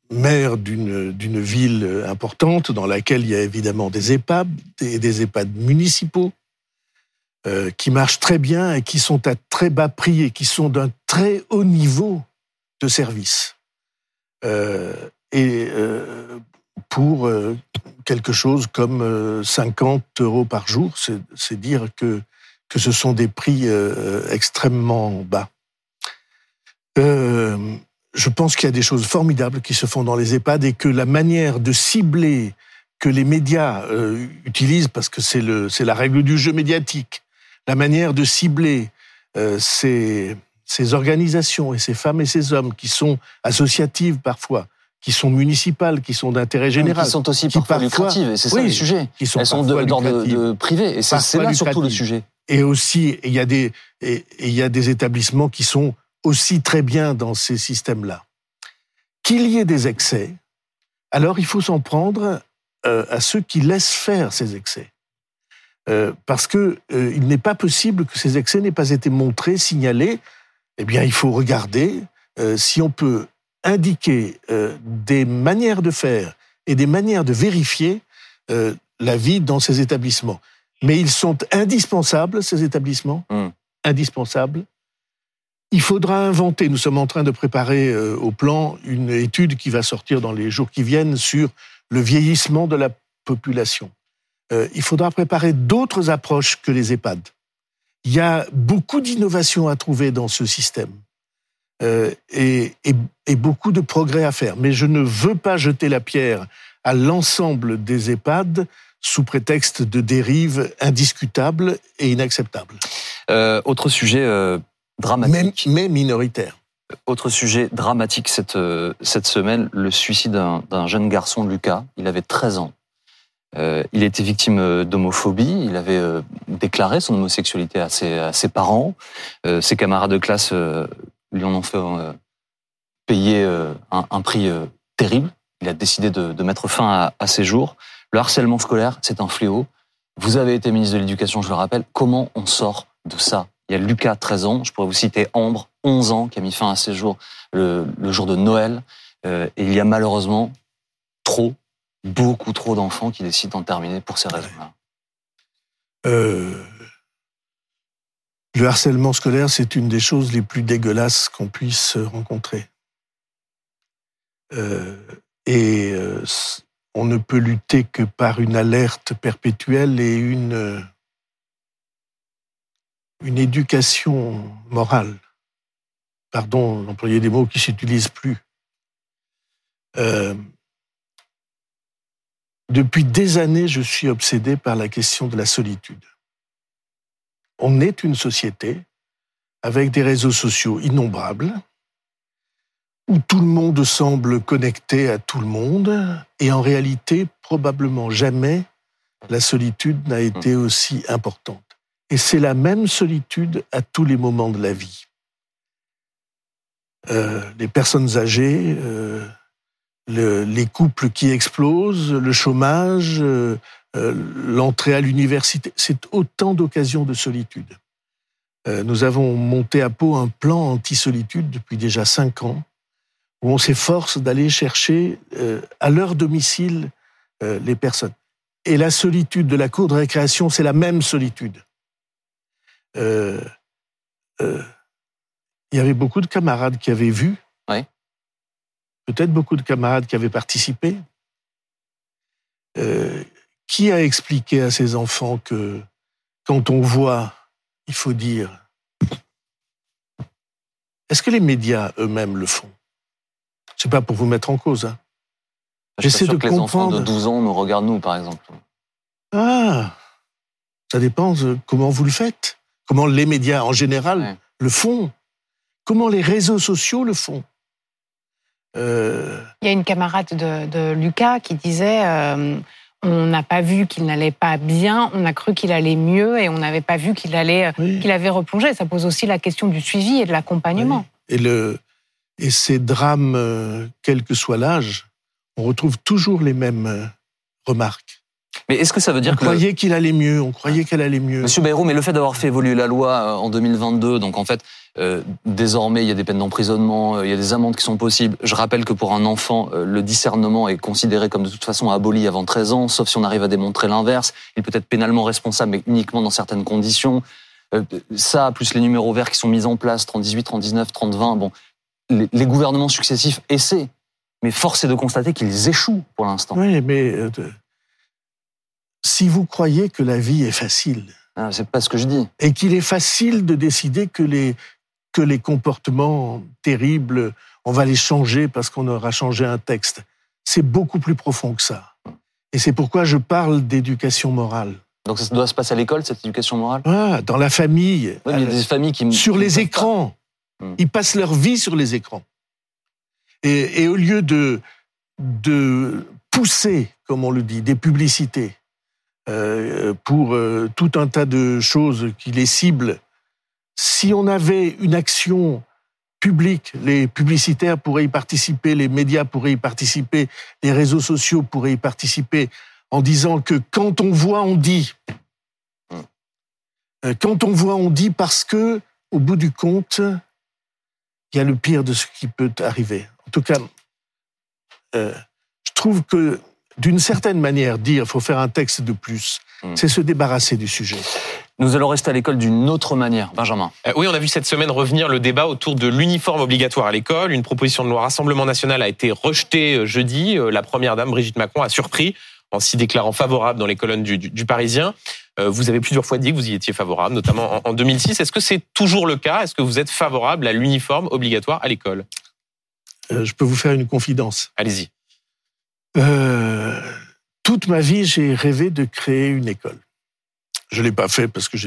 maire d'une ville importante dans laquelle il y a évidemment des EHPAD, des, des EHPAD municipaux euh, qui marchent très bien et qui sont à très bas prix et qui sont d'un très haut niveau de service. et pour quelque chose comme 50 euros par jour, c'est dire que, que ce sont des prix extrêmement bas je pense qu'il y a des choses formidables qui se font dans les EHPAD et que la manière de cibler que les médias euh, utilisent, parce que c'est le c'est la règle du jeu médiatique, la manière de cibler euh, ces, ces organisations et ces femmes et ces hommes qui sont associatives parfois, qui sont municipales, qui sont d'intérêt général, qui sont aussi parfois, lucratives, et c'est ça le sujet. Qui sont Elles sont d'ordre de, privé, et c'est là surtout le sujet. Et aussi, il y a des il y a des établissements qui sont aussi très bien dans ces systèmes-là. Qu'il y ait des excès, alors il faut s'en prendre euh, à ceux qui laissent faire ces excès. Euh, parce que euh, il n'est pas possible que ces excès n'aient pas été montrés, signalés. Eh bien, il faut regarder si on peut indiquer des manières de faire et des manières de vérifier la vie dans ces établissements. Mais ils sont indispensables, ces établissements, mmh. indispensables, il faudra inventer, nous sommes en train de préparer euh, au plan une étude qui va sortir dans les jours qui viennent sur le vieillissement de la population. Euh, il faudra préparer d'autres approches que les EHPAD. Il y a beaucoup d'innovations à trouver dans ce système euh, et, et, beaucoup de progrès à faire. Mais je ne veux pas jeter la pierre à l'ensemble des EHPAD sous prétexte de dérives indiscutables et inacceptables. autre sujet dramatique. mais minoritaire. Autre sujet dramatique cette, euh, cette semaine, le suicide d'un jeune garçon, Lucas. Il avait 13 ans. Euh, il était victime d'homophobie. Il avait euh, déclaré son homosexualité à ses, à ses parents. Euh, ses camarades de classe euh, lui en ont fait payer un, un, prix terrible. Il a décidé de, de mettre fin à, à, ses jours. Le harcèlement scolaire, c'est un fléau. Vous avez été ministre de l'Éducation, je le rappelle. Comment on sort de ça? Il y a Lucas, 13 ans. Je pourrais vous citer Ambre, 11 ans, qui a mis fin à ses jours le, jour de Noël. Euh, et il y a malheureusement trop, beaucoup trop d'enfants qui décident d'en terminer pour ces raisons-là. Euh, le harcèlement scolaire, c'est une des choses les plus dégueulasses qu'on puisse rencontrer. Euh, et on ne peut lutter que par une alerte perpétuelle et une une éducation morale. Pardon d'employer des mots qui s'utilisent plus. Euh, depuis des années, je suis obsédé par la question de la solitude. On est une société avec des réseaux sociaux innombrables, où tout le monde semble connecté à tout le monde, et en réalité, probablement jamais la solitude n'a été aussi importante. Et c'est la même solitude à tous les moments de la vie. Euh, les personnes âgées, euh, le, les couples qui explosent, le chômage, euh, l'entrée à l'université, c'est autant d'occasions de solitude. Nous avons monté à Pau un plan anti-solitude depuis déjà cinq ans, où on s'efforce d'aller chercher à leur domicile les personnes. Et la solitude de la cour de récréation, c'est la même solitude. Euh, euh, il y avait beaucoup de camarades qui avaient vu. Peut-être beaucoup de camarades qui avaient participé. Euh, qui a expliqué à ses enfants que quand on voit, il faut dire. Est-ce que les médias eux-mêmes le font? C'est pas pour vous mettre en cause. Hein. J'essaie de que Les enfants de 12 ans nous regardent nous, par exemple. Ah, ça dépend de comment vous le faites comment les médias en général le font, comment les réseaux sociaux le font. Il y a une camarade de, Lucas qui disait on n'a pas vu qu'il n'allait pas bien, on a cru qu'il allait mieux et on n'avait pas vu qu'il allait qu'il avait replongé. Ça pose aussi la question du suivi et de l'accompagnement. Et le et ces drames, quel que soit l'âge, on retrouve toujours les mêmes remarques. Mais est-ce que ça veut dire on croyait qu'il allait mieux, on croyait qu'elle allait mieux. Monsieur Bayrou, mais le fait d'avoir fait évoluer la loi euh, en 2022, donc en fait, euh, désormais, il y a des peines d'emprisonnement, euh, il y a des amendes qui sont possibles. Je rappelle que pour un enfant, le discernement est considéré comme de toute façon aboli avant 13 ans, sauf si on arrive à démontrer l'inverse. Il peut être pénalement responsable, mais uniquement dans certaines conditions. ça, plus les numéros verts qui sont mis en place, 30 18, 30 19, 30 20, bon, les, les gouvernements successifs essaient, mais force est de constater qu'ils échouent pour l'instant. Oui, mais si vous croyez que la vie est facile. Ah, c'est pas ce que je dis. Et qu'il est facile de décider que les, que les comportements terribles, on va les changer parce qu'on aura changé un texte. C'est beaucoup plus profond que ça. Et c'est pourquoi je parle d'éducation morale. Donc ça doit se passer à l'école, cette éducation morale? Ah, Dans la famille. il y a des familles qui... Sur les écrans. Hmm. Ils passent leur vie sur les écrans. Et, et au lieu de, de pousser, comme on le dit, des publicités, pour euh, tout un tas de choses qui les ciblent. Si on avait une action publique, les publicitaires pourraient y participer, les médias pourraient y participer, les réseaux sociaux pourraient y participer, en disant que quand on voit, on dit. Euh, quand on voit, on dit parce que, au bout du compte, il y a le pire de ce qui peut arriver. En tout cas, je trouve que d'une certaine manière, dire qu'il faut faire un texte de plus, hmm. c'est se débarrasser du sujet. Nous allons rester à l'école d'une autre manière. Benjamin. Euh, oui, on a vu cette semaine revenir le débat autour de l'uniforme obligatoire à l'école. Une proposition de loi Rassemblement national a été rejetée euh, jeudi. Euh, la première dame, Brigitte Macron, a surpris en s'y déclarant favorable dans les colonnes du, Parisien. Vous avez plusieurs fois dit que vous y étiez favorable, notamment en 2006. Est-ce que c'est toujours le cas? Est-ce que vous êtes favorable à l'uniforme obligatoire à l'école? Je peux vous faire une confidence. Allez-y. Euh, toute ma vie, j'ai rêvé de créer une école. Je l'ai pas fait parce que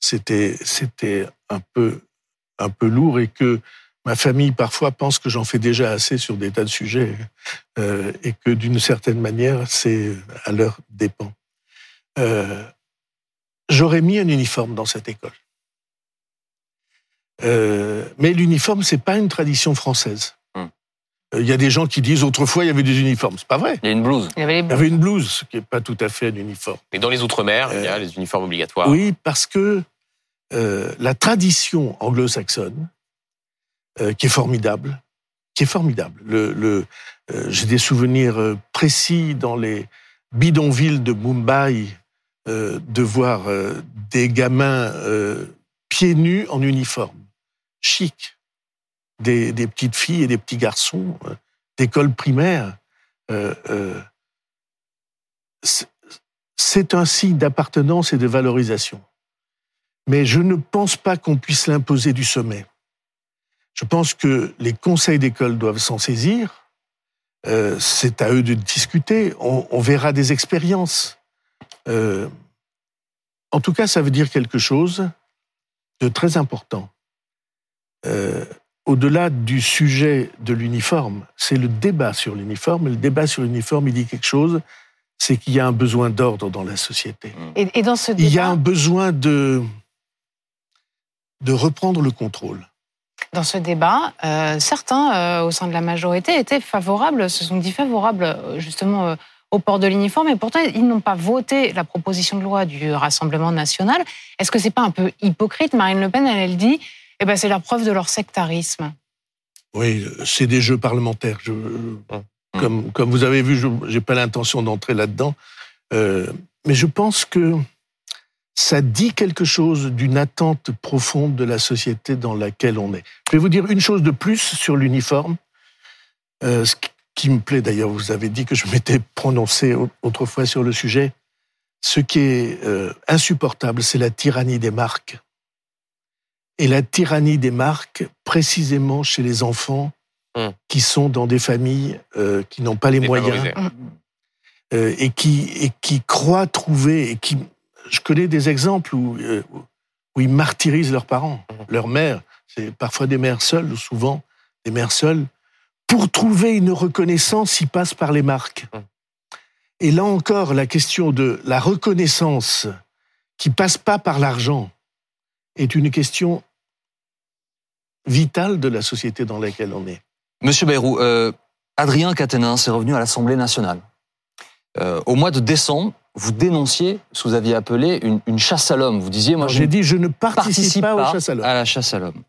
c'était un peu un peu lourd et que ma famille parfois pense que j'en fais déjà assez sur des tas de sujets euh, et que d'une certaine manière c'est à leur dépens. Euh, J'aurais mis un uniforme dans cette école. Mais l'uniforme, c'est pas une tradition française. Euh, il y a des gens qui disent autrefois il y avait des uniformes. C'est pas vrai. Il y a une blouse. Il y avait, une blouse, ce qui n'est pas tout à fait un uniforme. Mais dans les Outre-mer, il y a euh, les uniformes obligatoires. Oui, parce que euh, la tradition anglo-saxonne, qui est formidable, qui est formidable. Le, J'ai des souvenirs précis dans les bidonvilles de Mumbai de voir des gamins pieds nus en uniforme, chic des, petites filles et des petits garçons euh, d'école primaire. Euh, euh, c'est un signe d'appartenance et de valorisation. Mais je ne pense pas qu'on puisse l'imposer du sommet. Je pense que les conseils d'école doivent s'en saisir. c'est à eux de discuter. On, verra des expériences. en tout cas, ça veut dire quelque chose de très important au-delà du sujet de l'uniforme, c'est le débat sur l'uniforme. Le débat sur l'uniforme, il dit quelque chose, c'est qu'il y a un besoin d'ordre dans la société. Et, dans ce Il y a un besoin de, de reprendre le contrôle. Dans ce débat, euh, certains euh, au sein de la majorité étaient favorables, se sont dit favorables euh, justement au port de l'uniforme, et pourtant ils n'ont pas voté la proposition de loi du Rassemblement national. Est-ce que c'est pas un peu hypocrite? Marine Le Pen, elle dit eh ben, c'est la preuve de leur sectarisme. Oui, c'est des jeux parlementaires. Je, hum. comme, comme vous avez vu, je n'ai pas l'intention d'entrer là-dedans. Euh, mais je pense que ça dit quelque chose d'une attente profonde de la société dans laquelle on est. Je vais vous dire une chose de plus sur l'uniforme. Euh, ce qui me plaît d'ailleurs, vous avez dit que je m'étais prononcé autrefois sur le sujet. Ce qui est euh, insupportable, c'est la tyrannie des marques et la tyrannie des marques précisément chez les enfants hum. qui sont dans des familles euh, qui n'ont pas les moyens euh, et, qui, et qui croient trouver et qui je connais des exemples où, euh, où ils martyrisent leurs parents, hum. leurs mères, c'est parfois des mères seules ou souvent des mères seules, pour trouver une reconnaissance, il passe par les marques. Et là encore, la question de la reconnaissance qui passe pas par l'argent est une question vitale de la société dans laquelle on est. Monsieur Bayrou, euh, Adrien Caténin est revenu à l'Assemblée nationale. Euh, au mois de décembre, vous dénonciez ce que vous aviez appelé une, chasse à l'homme. Vous disiez, moi, j'ai dit, je ne participe, pas, à la chasse à l'homme.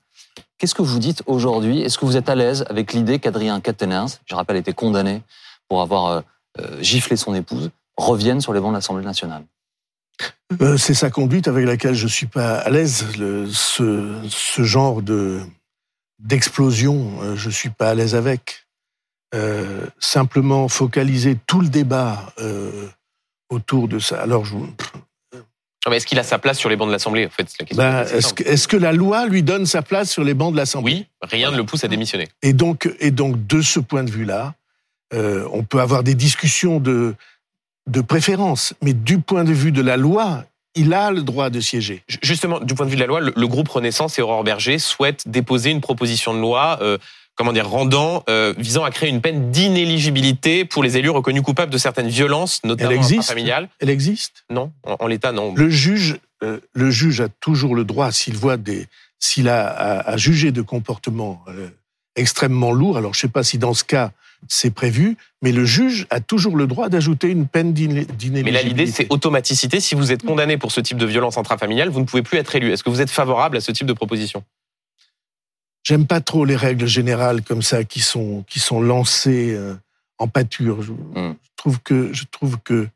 Qu'est-ce que vous dites aujourd'hui? Est-ce que vous êtes à l'aise avec l'idée qu'Adrien Quatennens, je rappelle, était condamné pour avoir euh, giflé son épouse, revienne sur les bancs de l'Assemblée nationale? Euh, C'est sa conduite avec laquelle je suis pas à l'aise. Ce, ce, genre de d'explosion, je suis pas à l'aise avec. simplement focaliser tout le débat autour de ça. Alors, je, est-ce qu'il a sa place sur les bancs de l'Assemblée en fait, ben, Est-ce que, la loi lui donne sa place sur les bancs de l'Assemblée? Oui, rien ne le pousse à démissionner. Et donc, et donc de ce point de vue-là, euh, on peut avoir des discussions de, de préférence, mais du point de vue de la loi, il a le droit de siéger. Justement, du point de vue de la loi, le, groupe Renaissance et Aurore Berger souhaitent déposer une proposition de loi euh, comment dire, rendant, euh, visant à créer une peine d'inéligibilité pour les élus reconnus coupables de certaines violences, notamment Elle existe. familiales. Elle existe? Non, en, l'état, non. Le juge, euh, le juge a toujours le droit, s'il voit des, s'il a à, juger de comportements euh, extrêmement lourds. Alors, je ne sais pas si dans ce cas c'est prévu, mais le juge a toujours le droit d'ajouter une peine d'inéligibilité. Mais là, l'idée, c'est automaticité. Si vous êtes condamné pour ce type de violence intrafamiliale, vous ne pouvez plus être élu. Est-ce que vous êtes favorable à ce type de proposition? J'aime pas trop les règles générales comme ça qui sont qui sont lancées euh, en pâture. Hmm. Je, trouve que je trouve que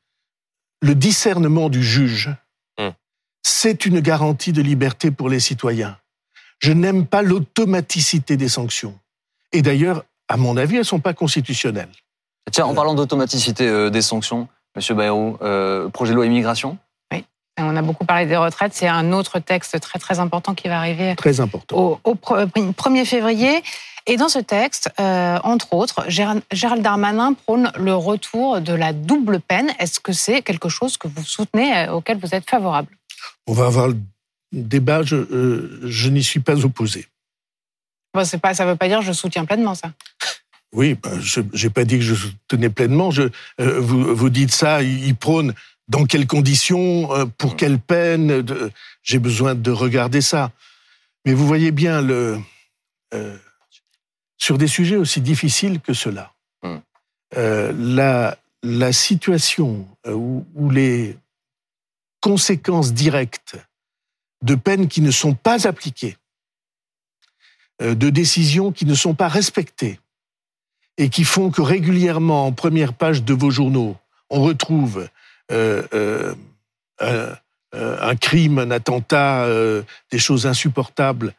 le discernement du juge, hmm. c'est une garantie de liberté pour les citoyens. Je n'aime pas l'automaticité des sanctions. Et d'ailleurs, à mon avis, elles sont pas constitutionnelles. Tiens, en euh. parlant d'automaticité euh, des sanctions, Monsieur Bayrou, projet de loi immigration? On a beaucoup parlé des retraites. C'est un autre texte très très important qui va arriver très important. Au, 1er février. Et dans ce texte, euh, entre autres, Gérald Darmanin prône le retour de la double peine. Est-ce que c'est quelque chose que vous soutenez, euh, auquel vous êtes favorable? On va avoir le débat. Je, euh, n'y suis pas opposé. Bon, pas, ça ne veut pas dire que je soutiens pleinement ça. Oui, ben, je n'ai pas dit que je soutenais pleinement. Je, vous, vous dites ça, il prône dans quelles conditions, euh, pour quelle peine. J'ai besoin de regarder ça. Mais vous voyez bien, le, euh, sur des sujets aussi difficiles que cela, mm. euh, la, la situation où, les conséquences directes de peines qui ne sont pas appliquées, de décisions qui ne sont pas respectées, et qui font que régulièrement, en première page de vos journaux, on retrouve euh, euh, un, crime, un attentat, euh, des choses insupportables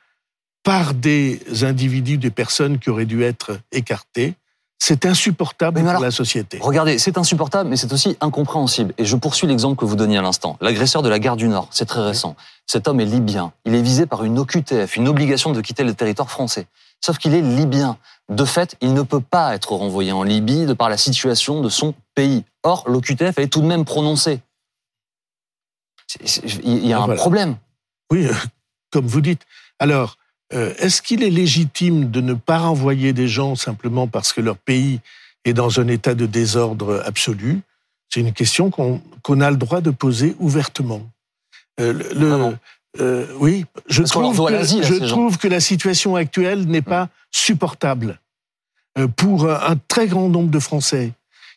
par des individus, des personnes qui auraient dû être écartées. C'est insupportable pour la société. Regardez, c'est insupportable, mais c'est aussi incompréhensible. Et je poursuis l'exemple que vous donniez à l'instant. L'agresseur de la gare du Nord, c'est très récent. Cet homme est libyen. Il est visé par une OQTF, une obligation de quitter le territoire français. Sauf qu'il est libyen. De fait, il ne peut pas être renvoyé en Libye de par la situation de son pays. Or, l'OQTF est tout de même prononcée. Il y a un problème. Oui, euh, comme vous dites. Alors, euh, est-ce qu'il est légitime de ne pas renvoyer des gens simplement parce que leur pays est dans un état de désordre absolu? C'est une question qu'on a le droit de poser ouvertement. Euh, oui, je, trouve que, je trouve que la situation actuelle n'est pas supportable pour un très grand nombre de Français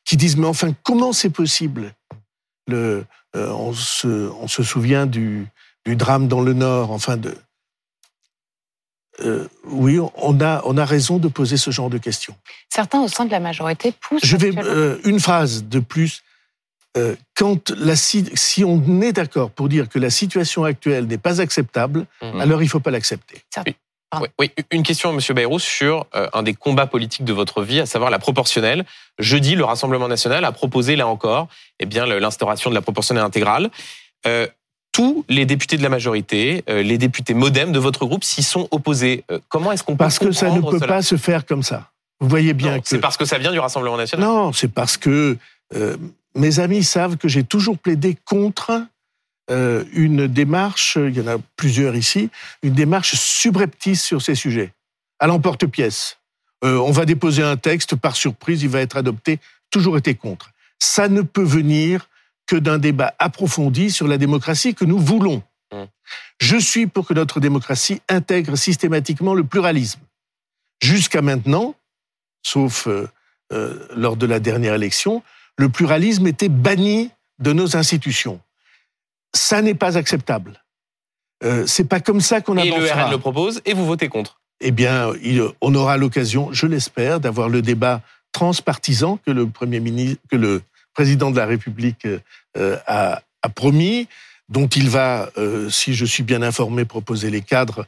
qui disent mais enfin comment c'est possible? Le, euh, on, se, on, se, souvient du, du, drame dans le Nord, enfin de. Euh, oui, on a, on a raison de poser ce genre de questions. Certains au sein de la majorité poussent. Je vais euh, une phrase de plus. quand la, si on est d'accord pour dire que la situation actuelle n'est pas acceptable, mhm. alors il ne faut pas l'accepter. Oui, une question, Monsieur Bayrou, sur euh, un des combats politiques de votre vie, à savoir la proportionnelle. Jeudi, le Rassemblement national a proposé, là encore, eh bien, l'instauration de la proportionnelle intégrale. Euh, tous les députés de la majorité, euh, les députés modem de votre groupe s'y sont opposés. comment est-ce qu'on peut Parce que ça ne peut pas se faire comme ça. Vous voyez bien que... C'est parce que ça vient du Rassemblement national Non, c'est parce que mes amis savent que j'ai toujours plaidé contre euh, une démarche, il y en a plusieurs ici, une démarche subreptice sur ces sujets, à l'emporte-pièce. euh, on va déposer un texte, par surprise, il va être adopté, toujours été contre. Ça ne peut venir que d'un débat approfondi sur la démocratie que nous voulons. Mmh. Je suis pour que notre démocratie intègre systématiquement le pluralisme. Jusqu'à maintenant, sauf euh, euh, lors de la dernière élection, le pluralisme était banni de nos institutions. Ça n'est pas acceptable. Euh, c'est pas comme ça qu'on avancera. Et le RN le propose et vous votez contre. Eh bien, on aura l'occasion, je l'espère, d'avoir le débat transpartisan que le premier ministre, que le président de la République euh, a, promis, dont il va, euh, si je suis bien informé, proposer les cadres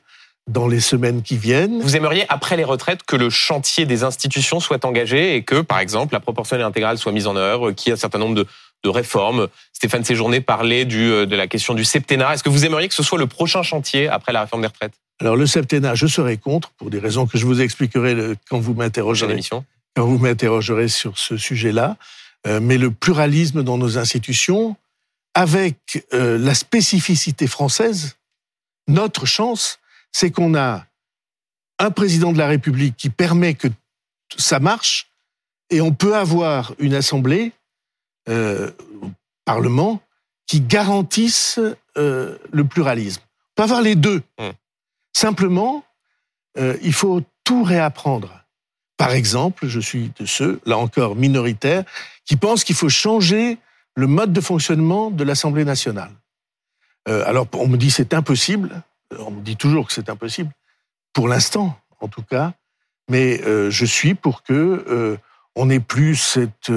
dans les semaines qui viennent. Vous aimeriez, après les retraites, que le chantier des institutions soit engagé et que, par exemple, la proportionnelle intégrale soit mise en œuvre, qu'il y ait un certain nombre de, réformes. Stéphane Séjourné parlait du, euh, de la question du septennat. Est-ce que vous aimeriez que ce soit le prochain chantier après la réforme des retraites? Alors, le septennat, je serai contre, pour des raisons que je vous expliquerai quand vous m'interrogerez. Quand vous m'interrogerez sur ce sujet-là. Euh, mais le pluralisme dans nos institutions, avec euh, la spécificité française, notre chance, c'est qu'on a un président de la République qui permet que ça marche, et on peut avoir une assemblée, euh, Parlement, qui garantisse euh, le pluralisme. On peut avoir les deux. Mmh. Simplement, euh, il faut tout réapprendre. Par exemple, je suis de ceux, là encore minoritaires, qui pensent qu'il faut changer le mode de fonctionnement de l'Assemblée nationale. Alors, on me dit c'est impossible. On me dit toujours que c'est impossible, pour l'instant, en tout cas. Mais je suis pour que on n'ait plus cette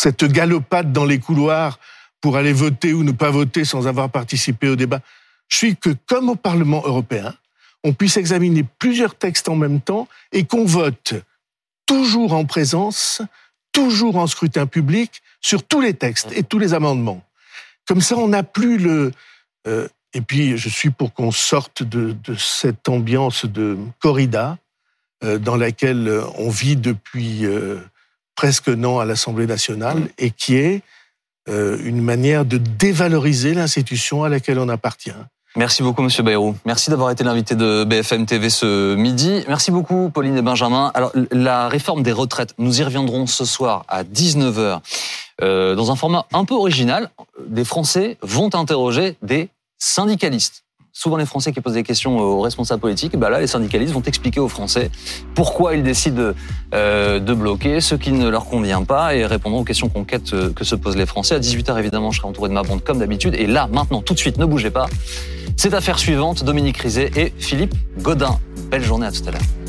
cette galopade dans les couloirs pour aller voter ou ne pas voter sans avoir participé au débat. Je suis que, comme au Parlement européen, on puisse examiner plusieurs textes en même temps et qu'on vote toujours en présence, toujours en scrutin public, sur tous les textes et tous les amendements. Comme ça, on n'a plus le... Euh, et puis, je suis pour qu'on sorte de, cette ambiance de corrida euh, dans laquelle on vit depuis euh, presque un an à l'Assemblée nationale et qui est une manière de dévaloriser l'institution à laquelle on appartient. Merci beaucoup, Monsieur Bayrou. Merci d'avoir été l'invité de BFM TV ce midi. Merci beaucoup, Pauline et Benjamin. Alors, la réforme des retraites, nous y reviendrons ce soir à 19h. Euh, dans un format un peu original, des Français vont interroger des syndicalistes. Souvent, les Français qui posent des questions aux responsables politiques, bah là, les syndicalistes vont expliquer aux Français pourquoi ils décident euh, de bloquer ce qui ne leur convient pas et répondront aux questions concrètes euh, que se posent les Français. À 18h, évidemment, je serai entouré de ma bande comme d'habitude. Et là, maintenant, tout de suite, ne bougez pas. Cette affaire suivante, Dominique Rizet et Philippe Godin. Belle journée à tout à l'heure.